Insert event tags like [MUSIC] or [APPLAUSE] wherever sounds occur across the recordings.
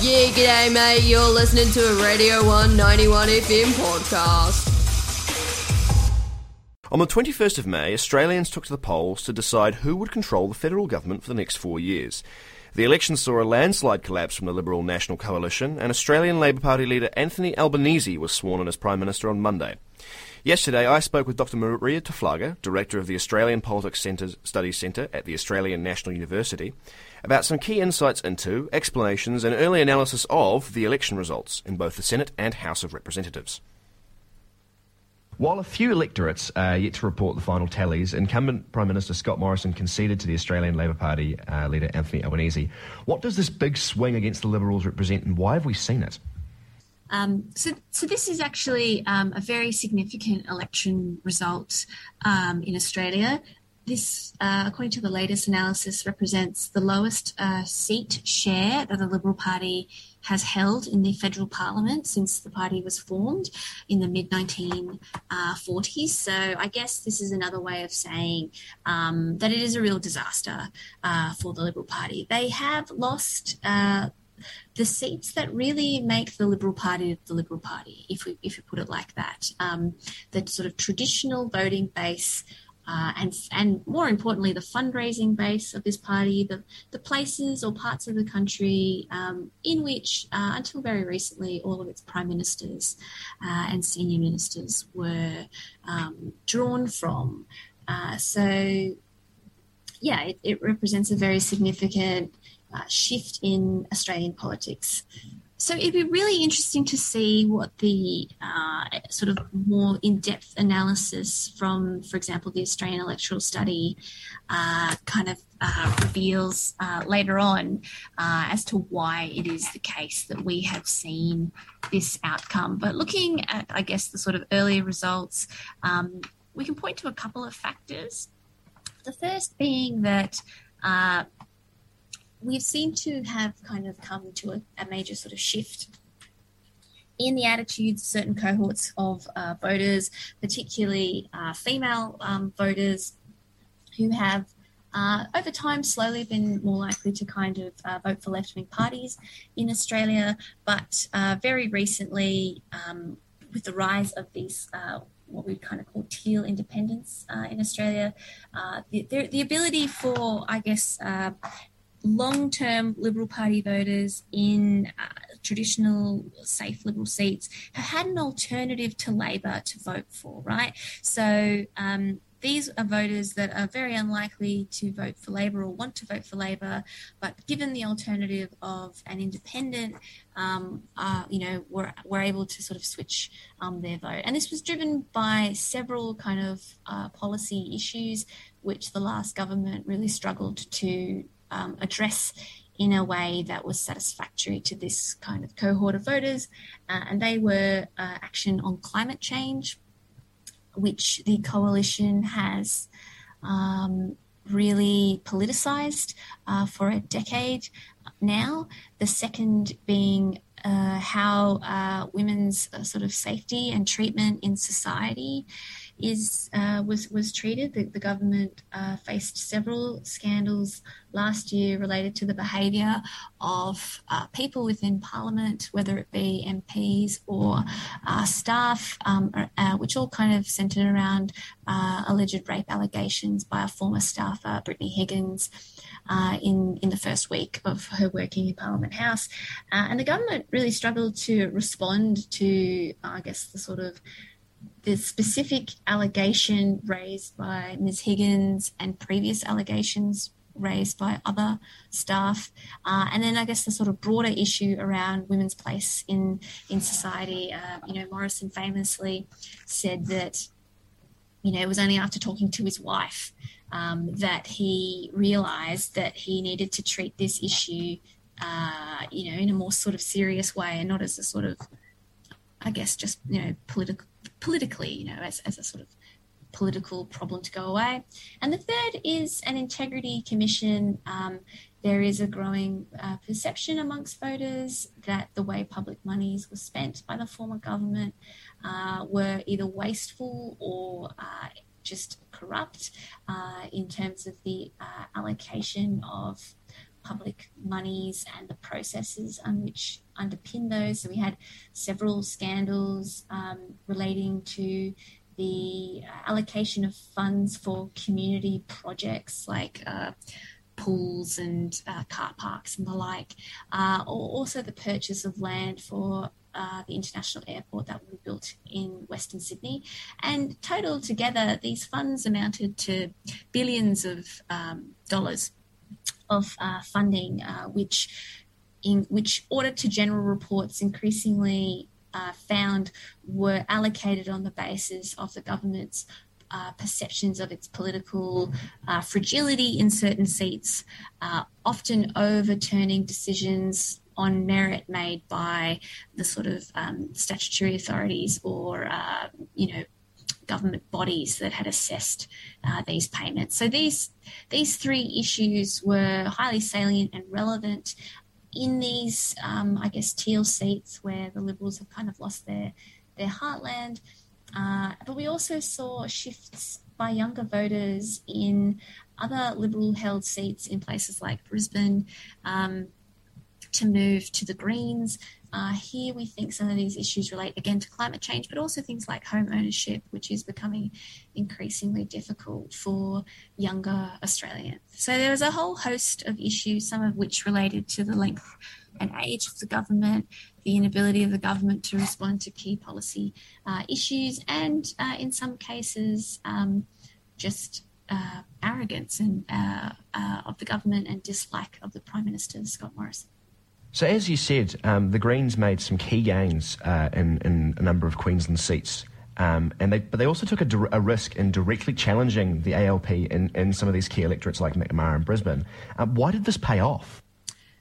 Yeah, g'day, mate. You're listening to a Radio 191 FM podcast. On the 21st of May, Australians took to the polls to decide who would control the federal government for the next four years. The election saw a landslide collapse from the Liberal National Coalition, and Australian Labor Party leader Anthony Albanese was sworn in as Prime Minister on Monday. Yesterday, I spoke with Dr. Marija Taflaga, Director of the Australian Politics Centre Studies Centre at the Australian National University, about some key insights into, explanations, and early analysis of the election results in both the Senate and House of Representatives. While a few electorates are yet to report the final tallies, incumbent Prime Minister Scott Morrison conceded to the Australian Labor Party uh, leader Anthony Albanese. What does this big swing against the Liberals represent, and why have we seen it? Um, so, so this is actually um, a very significant election result um, in Australia. This, uh, according to the latest analysis, represents the lowest uh, seat share that the Liberal Party has held in the federal parliament since the party was formed in the mid 1940s. So I guess this is another way of saying um, that it is a real disaster uh, for the Liberal Party. They have lost. Uh, the seats that really make the Liberal Party the Liberal Party, if we if we put it like that, um, the sort of traditional voting base uh, and and more importantly, the fundraising base of this party, the the places or parts of the country um, in which, uh, until very recently, all of its prime ministers uh, and senior ministers were um, drawn from. Uh, so, yeah, it, it, represents a very significant uh, shift in Australian politics. So it'd be really interesting to see what the uh, sort of more in-depth analysis from, for example, the Australian Electoral Study uh, kind of uh, reveals uh, later on uh, as to why it is the case that we have seen this outcome. But looking at, I guess, the sort of earlier results, um, we can point to a couple of factors. The first being that uh, we seem to have kind of come to a, a major sort of shift in the attitudes of certain cohorts of uh, voters, particularly uh, female um, voters, who have uh, over time slowly been more likely to kind of uh, vote for left wing parties in Australia, but uh, very recently, um, with the rise of these uh, what we kind of call teal independents uh, in Australia. Uh, the, the, ability for, I guess, uh, long term Liberal Party voters in uh, traditional safe Liberal seats have had an alternative to Labor to vote for, right? So, um, these are voters that are very unlikely to vote for Labor or want to vote for Labor, but given the alternative of an independent, um, uh, you know, were, were able to sort of switch um, their vote. And this was driven by several kind of uh, policy issues which the last government really struggled to um, address in a way that was satisfactory to this kind of cohort of voters. Uh, and they were uh, action on climate change, which the coalition has um, really politicized uh, for a decade now. The second being uh, how uh, women's uh, sort of safety and treatment in society is uh, was was treated. The, the government uh, faced several scandals last year related to the behaviour of uh, people within Parliament, whether it be MPs or uh, staff, um, uh, which all kind of centred around uh, alleged rape allegations by a former staffer, Brittany Higgins. in in the first week of her working in Parliament House, and the government really struggled to respond to, I guess, the sort of the specific allegation raised by Ms. Higgins and previous allegations raised by other staff, uh, and then I guess the sort of broader issue around women's place in in society. Uh, you know, Morrison famously said that you know it was only after talking to his wife um, that he realised that he needed to treat this issue, uh, you know, in a more sort of serious way and not as a sort of, I guess, just you know, political politically, you know, as, as a sort of political problem to go away. And the third is an integrity commission. Um, there is a growing uh, perception amongst voters that the way public monies were spent by the former government uh, were either wasteful or uh, just corrupt uh, in terms of the uh, allocation of public monies and the processes on which underpin those. So we had several scandals um, relating to the allocation of funds for community projects like uh, pools and uh, car parks and the like, uh, or also the purchase of land for uh, the international airport that be built in Western Sydney. And total together, these funds amounted to billions of um, dollars of uh, funding, uh, which in which Auditor-General reports increasingly uh, found were allocated on the basis of the government's uh, perceptions of its political uh, fragility in certain seats, uh, often overturning decisions on merit made by the sort of um, statutory authorities or, uh, you know, government bodies that had assessed uh, these payments. So these these three issues were highly salient and relevant in these, um, I guess, teal seats where the Liberals have kind of lost their their heartland. Uh, but we also saw shifts by younger voters in other Liberal held seats in places like Brisbane um, to move to the Greens. Uh, here we think some of these issues relate again to climate change, but also things like home ownership, which is becoming increasingly difficult for younger Australians. So there was a whole host of issues, some of which related to the length and age of the government, the inability of the government to respond to key policy uh, issues, and uh, in some cases, um, just uh, arrogance and uh, uh, of the government and dislike of the Prime Minister Scott Morrison. So, as you said, um, the Greens made some key gains uh, in, in, a number of Queensland seats. Um, and they, but they also took a, a, risk in directly challenging the ALP in, in some of these key electorates like Macnamara and Brisbane. Uh, why did this pay off?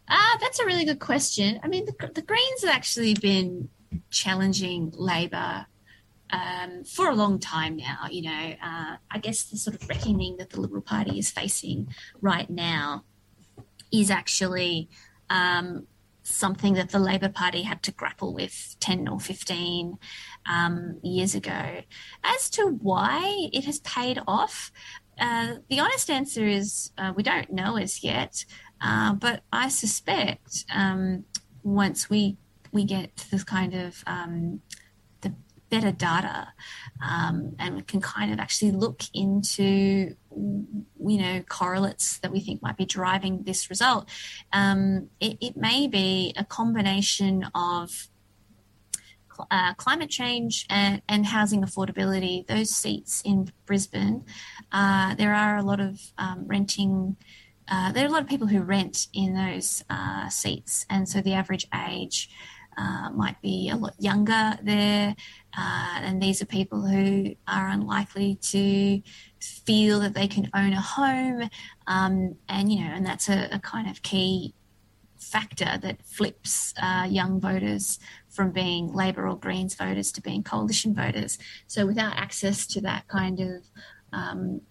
Uh, that's a really good question. I mean, the, the Greens have actually been challenging Labor um, for a long time now. You know, uh, I guess the sort of reckoning that the Liberal Party is facing right now is actually um, something that the Labor Party had to grapple with 10 or 15 um, years ago. As to why it has paid off, uh, the honest answer is uh, we don't know as yet, uh, but I suspect um, once we we get this kind of um, better data um, and can kind of actually look into you know correlates that we think might be driving this result. Um, it, it, may be a combination of uh, climate change and, and, housing affordability. Those seats in brisbane uh, there are a lot of um, renting uh, there are a lot of people who rent in those uh, seats. And so the average age uh, might be a lot younger there. Uh, and these are people who are unlikely to feel that they can own a home. Um, and, you know, and that's a, a, kind of key factor that flips uh, young voters from being Labor or Greens voters to being coalition voters. So without access to that kind of um,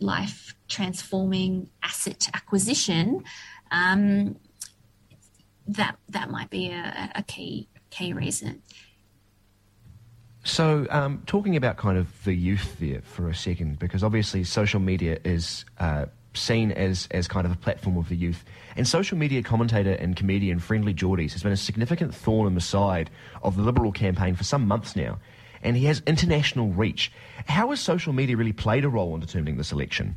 life transforming asset acquisition, um, that that might be a, a key key reason. So, um, talking about kind of the youth there for a second, because obviously social media is uh, seen as, as kind of a platform of the youth. And social media commentator and comedian Friendly Jordies has been a significant thorn in the side of the Liberal campaign for some months now. And he has international reach. How has social media really played a role in determining this election?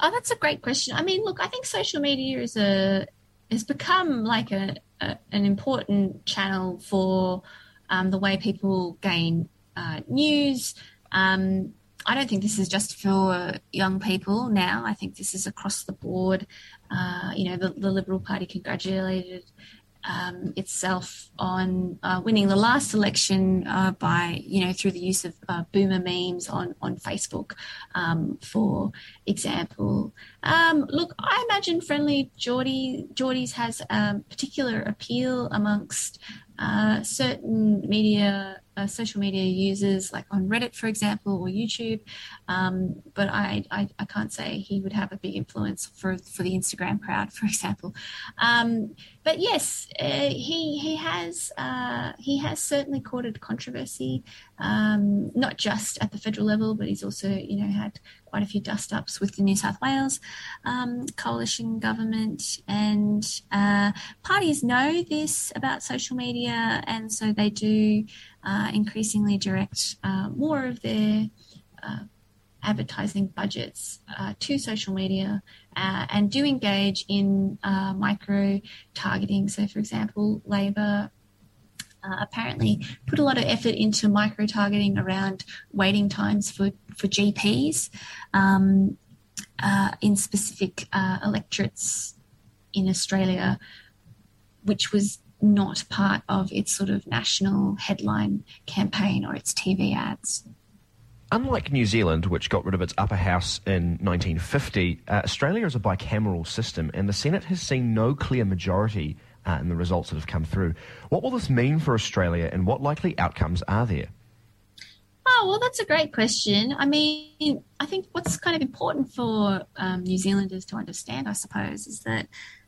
Oh, that's a great question. I mean, look, I think social media is a has become like a, a an important channel for um, the way people gain uh, news. Um, I don't think this is just for young people now. I think this is across the board. Uh, you know, the, the, Liberal Party congratulated um, itself on uh, winning the last election uh, by, you know, through the use of uh, boomer memes on, on Facebook, um, for example. Um, look, I imagine Friendly Jordie, Jordies has particular appeal amongst uh, certain media uh, social media users, like on Reddit, for example, or YouTube. Um, but I, I, I, can't say he would have a big influence for, for the Instagram crowd, [LAUGHS] for example. Um, but yes, uh, he he has uh, he has certainly courted controversy, um, not just at the federal level, but he's also you know had quite a few dust ups with the New South Wales um, coalition government, and uh, parties know this about social media, and so they do uh, increasingly direct uh, more of their uh, advertising budgets uh, to social media uh, and do engage in micro targeting. So, for example, Labor. Uh, apparently, put a lot of effort into micro targeting around waiting times for, for GPs um, uh, in specific uh, electorates in Australia, which was not part of its sort of national headline campaign or its TV ads. Unlike New Zealand, which got rid of its upper house in 1950, uh, Australia is a bicameral system, and the Senate has seen no clear majority uh, in the results that have come through. What will this mean for Australia, and what likely outcomes are there? Oh, well, that's a great question. I mean, I think what's kind of important for um, New Zealanders to understand, I suppose, is that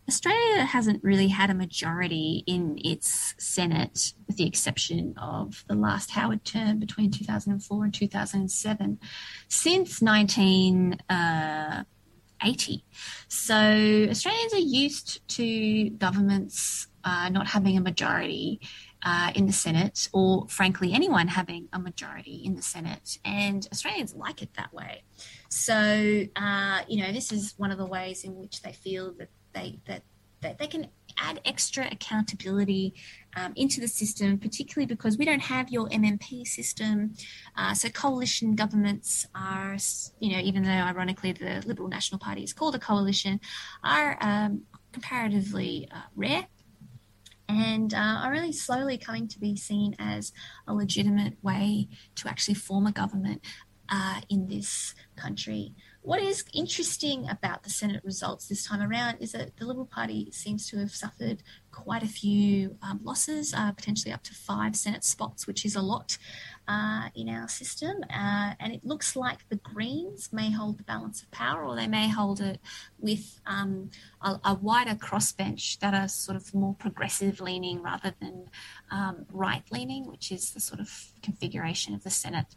Australia hasn't really had a majority in its Senate, with the exception of the last Howard term between 2004 and 2007, since 1980. Uh, so Australians are used to governments uh, not having a majority uh, in the Senate, or frankly, anyone having a majority in the Senate. And Australians like it that way. So, uh, you know, this is one of the ways in which they feel that they that, that they can add extra accountability um, into the system, particularly because we don't have your MMP system. Uh, so coalition governments are, you know, even though ironically the Liberal National Party is called a coalition, are um, comparatively uh, rare and uh, are really slowly coming to be seen as a legitimate way to actually form a government uh, in this country. What is interesting about the Senate results this time around is that the Liberal Party seems to have suffered quite a few um, losses, uh, potentially up to five Senate spots, which is a lot uh, in our system. Uh, and it looks like the Greens may hold the balance of power, or they may hold it with um, a, a, wider crossbench that are sort of more progressive leaning rather than um, right leaning, which is the sort of configuration of the Senate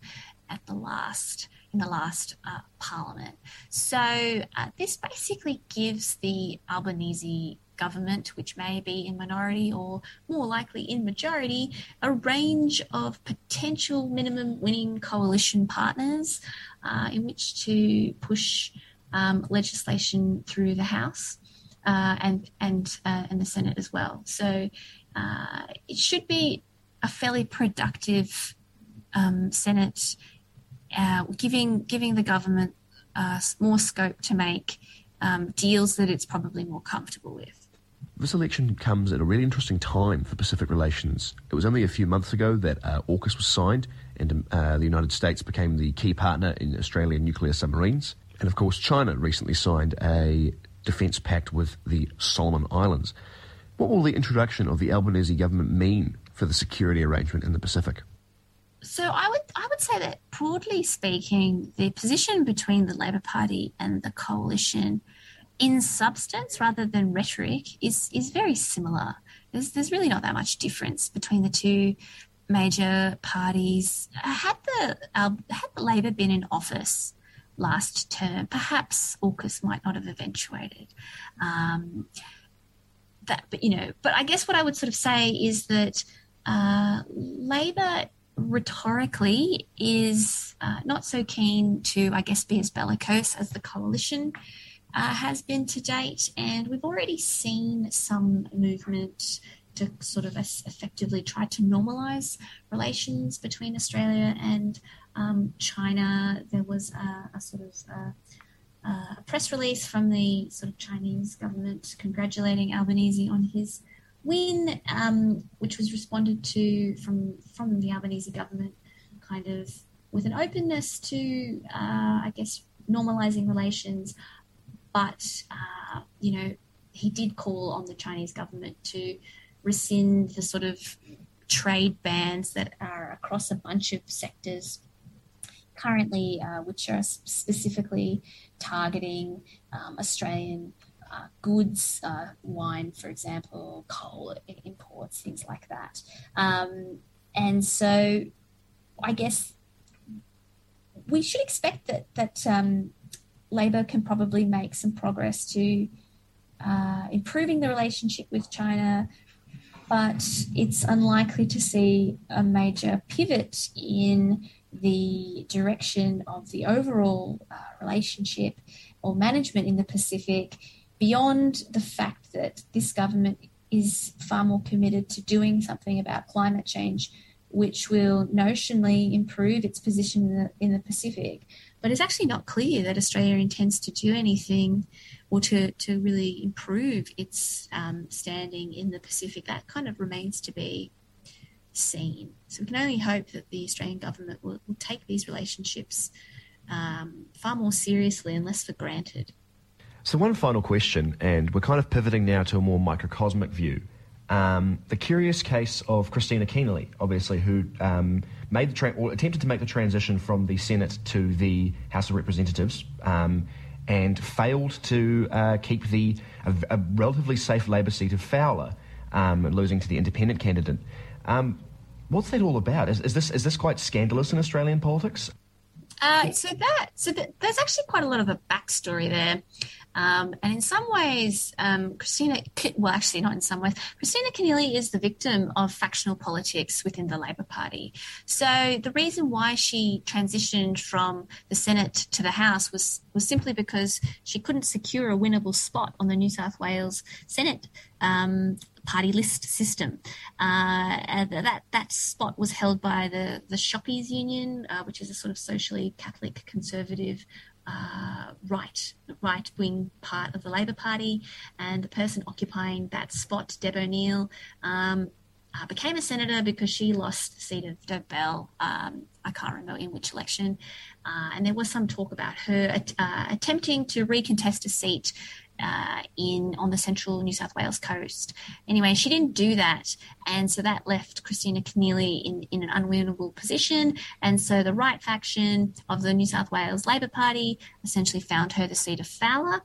at the last in the last uh, parliament. So uh, this basically gives the Albanese government, which may be in minority or more likely in majority, a range of potential minimum winning coalition partners uh, in which to push um, legislation through the House. Uh, and and uh, and the Senate as well. So uh, it should be a fairly productive um, Senate uh, giving giving the government uh, more scope to make um, deals that it's probably more comfortable with. This election comes at a really interesting time for Pacific relations. It was only a few months ago that uh, AUKUS was signed, and uh, the United States became the key partner in Australian nuclear submarines. And of course, China recently signed a defence pact with the Solomon Islands. What will the introduction of the Albanese government mean for the security arrangement in the Pacific? So I would I would say that broadly speaking, the position between the Labor Party and the coalition, in substance rather than rhetoric, is is very similar. There's there's really not that much difference between the two major parties. Had the uh, had the Labor been in office last term, perhaps AUKUS might not have eventuated. Um, that, but you know, but I guess what I would sort of say is that uh, Labor rhetorically is uh, not so keen to, I guess, be as bellicose as the coalition uh, has been to date. And we've already seen some movement to sort of effectively try to normalise relations between Australia and um, China. There was a, a sort of a, a press release from the sort of Chinese government congratulating Albanese on his win, um, which was responded to from from the Albanese government, kind of with an openness to, uh, I guess, normalising relations, but uh, you know, he did call on the Chinese government to rescind the sort of trade bans that are across a bunch of sectors currently, uh, which are specifically targeting um, Australian uh, goods, uh, wine, for example, coal imports, things like that. Um, and so, I guess we should expect that that um, Labor can probably make some progress to uh, improving the relationship with China, but it's unlikely to see a major pivot in the direction of the overall uh, relationship or management in the Pacific beyond the fact that this government is far more committed to doing something about climate change, which will notionally improve its position in the, in the Pacific. But it's actually not clear that Australia intends to do anything or to, to really improve its um, standing in the Pacific. That kind of remains to be seen. So we can only hope that the Australian government will, will take these relationships um, far more seriously and less for granted. So, one final question, and we're kind of pivoting now to a more microcosmic view. Um, the curious case of Kristina Keneally, obviously, who um, made the tra- or attempted to make the transition from the Senate to the House of Representatives, um, and failed to uh, keep the a, a, relatively safe Labor seat of Fowler, um, losing to the independent candidate. Um, what's that all about? Is, is, this is this quite scandalous in Australian politics? Uh, so that so that, there's actually quite a lot of a backstory there. Um, and in some ways, um, Kristina, well, actually, not in some ways, Kristina Keneally is the victim of factional politics within the Labor Party. So the reason why she transitioned from the Senate to the House was, was simply because she couldn't secure a winnable spot on the New South Wales Senate. Um, party list system. Uh, that that spot was held by the the Shoppies Union, uh, which is a sort of socially Catholic conservative uh, right right wing part of the Labor Party, and the person occupying that spot, Deb O'Neill, um, uh, became a senator because she lost the seat of Dobell. Um, I can't remember in which election, uh, and there was some talk about her uh, attempting to recontest a seat uh, in on the central New South Wales coast. Anyway, she didn't do that, and so that left Kristina Keneally in, in an unwinnable position. And so the right faction of the New South Wales Labor Party essentially found her the seat of Fowler.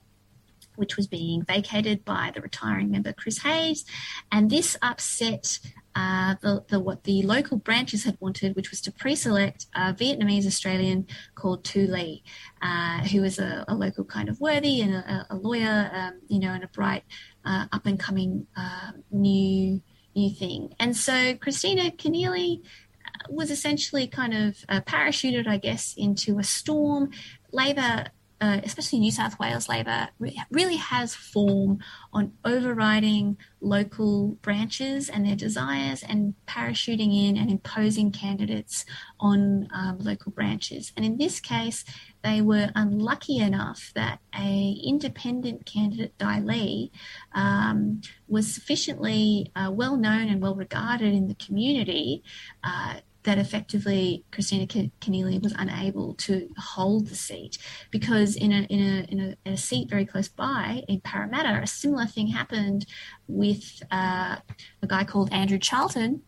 Which was being vacated by the retiring member Chris Hayes, and this upset uh, the, the, what the local branches had wanted, which was to pre-select a Vietnamese Australian called Tu Le, uh, who was a, a, local kind of worthy and a, a lawyer, um, you know, and a bright, uh, up and coming uh, new new thing. And so Kristina Keneally uh, was essentially kind of parachuted, I guess, into a storm. Labor uh, especially New South Wales Labor, really has form on overriding local branches and their desires and parachuting in and imposing candidates on um, local branches. And in this case, they were unlucky enough that a independent candidate, Dai Le, um, was sufficiently uh, well known and well regarded in the community uh, that effectively Kristina Keneally was unable to hold the seat because in a, in a, in a, in a seat very close by in Parramatta, a similar thing happened with uh, a guy called Andrew Charlton,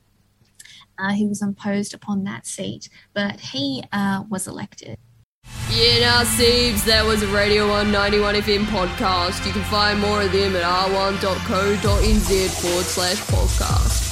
uh, who was imposed upon that seat, but he uh, was elected. Yeah, now, Siebes, that was a Radio 191 FM podcast. You can find more of them at r1.co.nz forward slash podcast.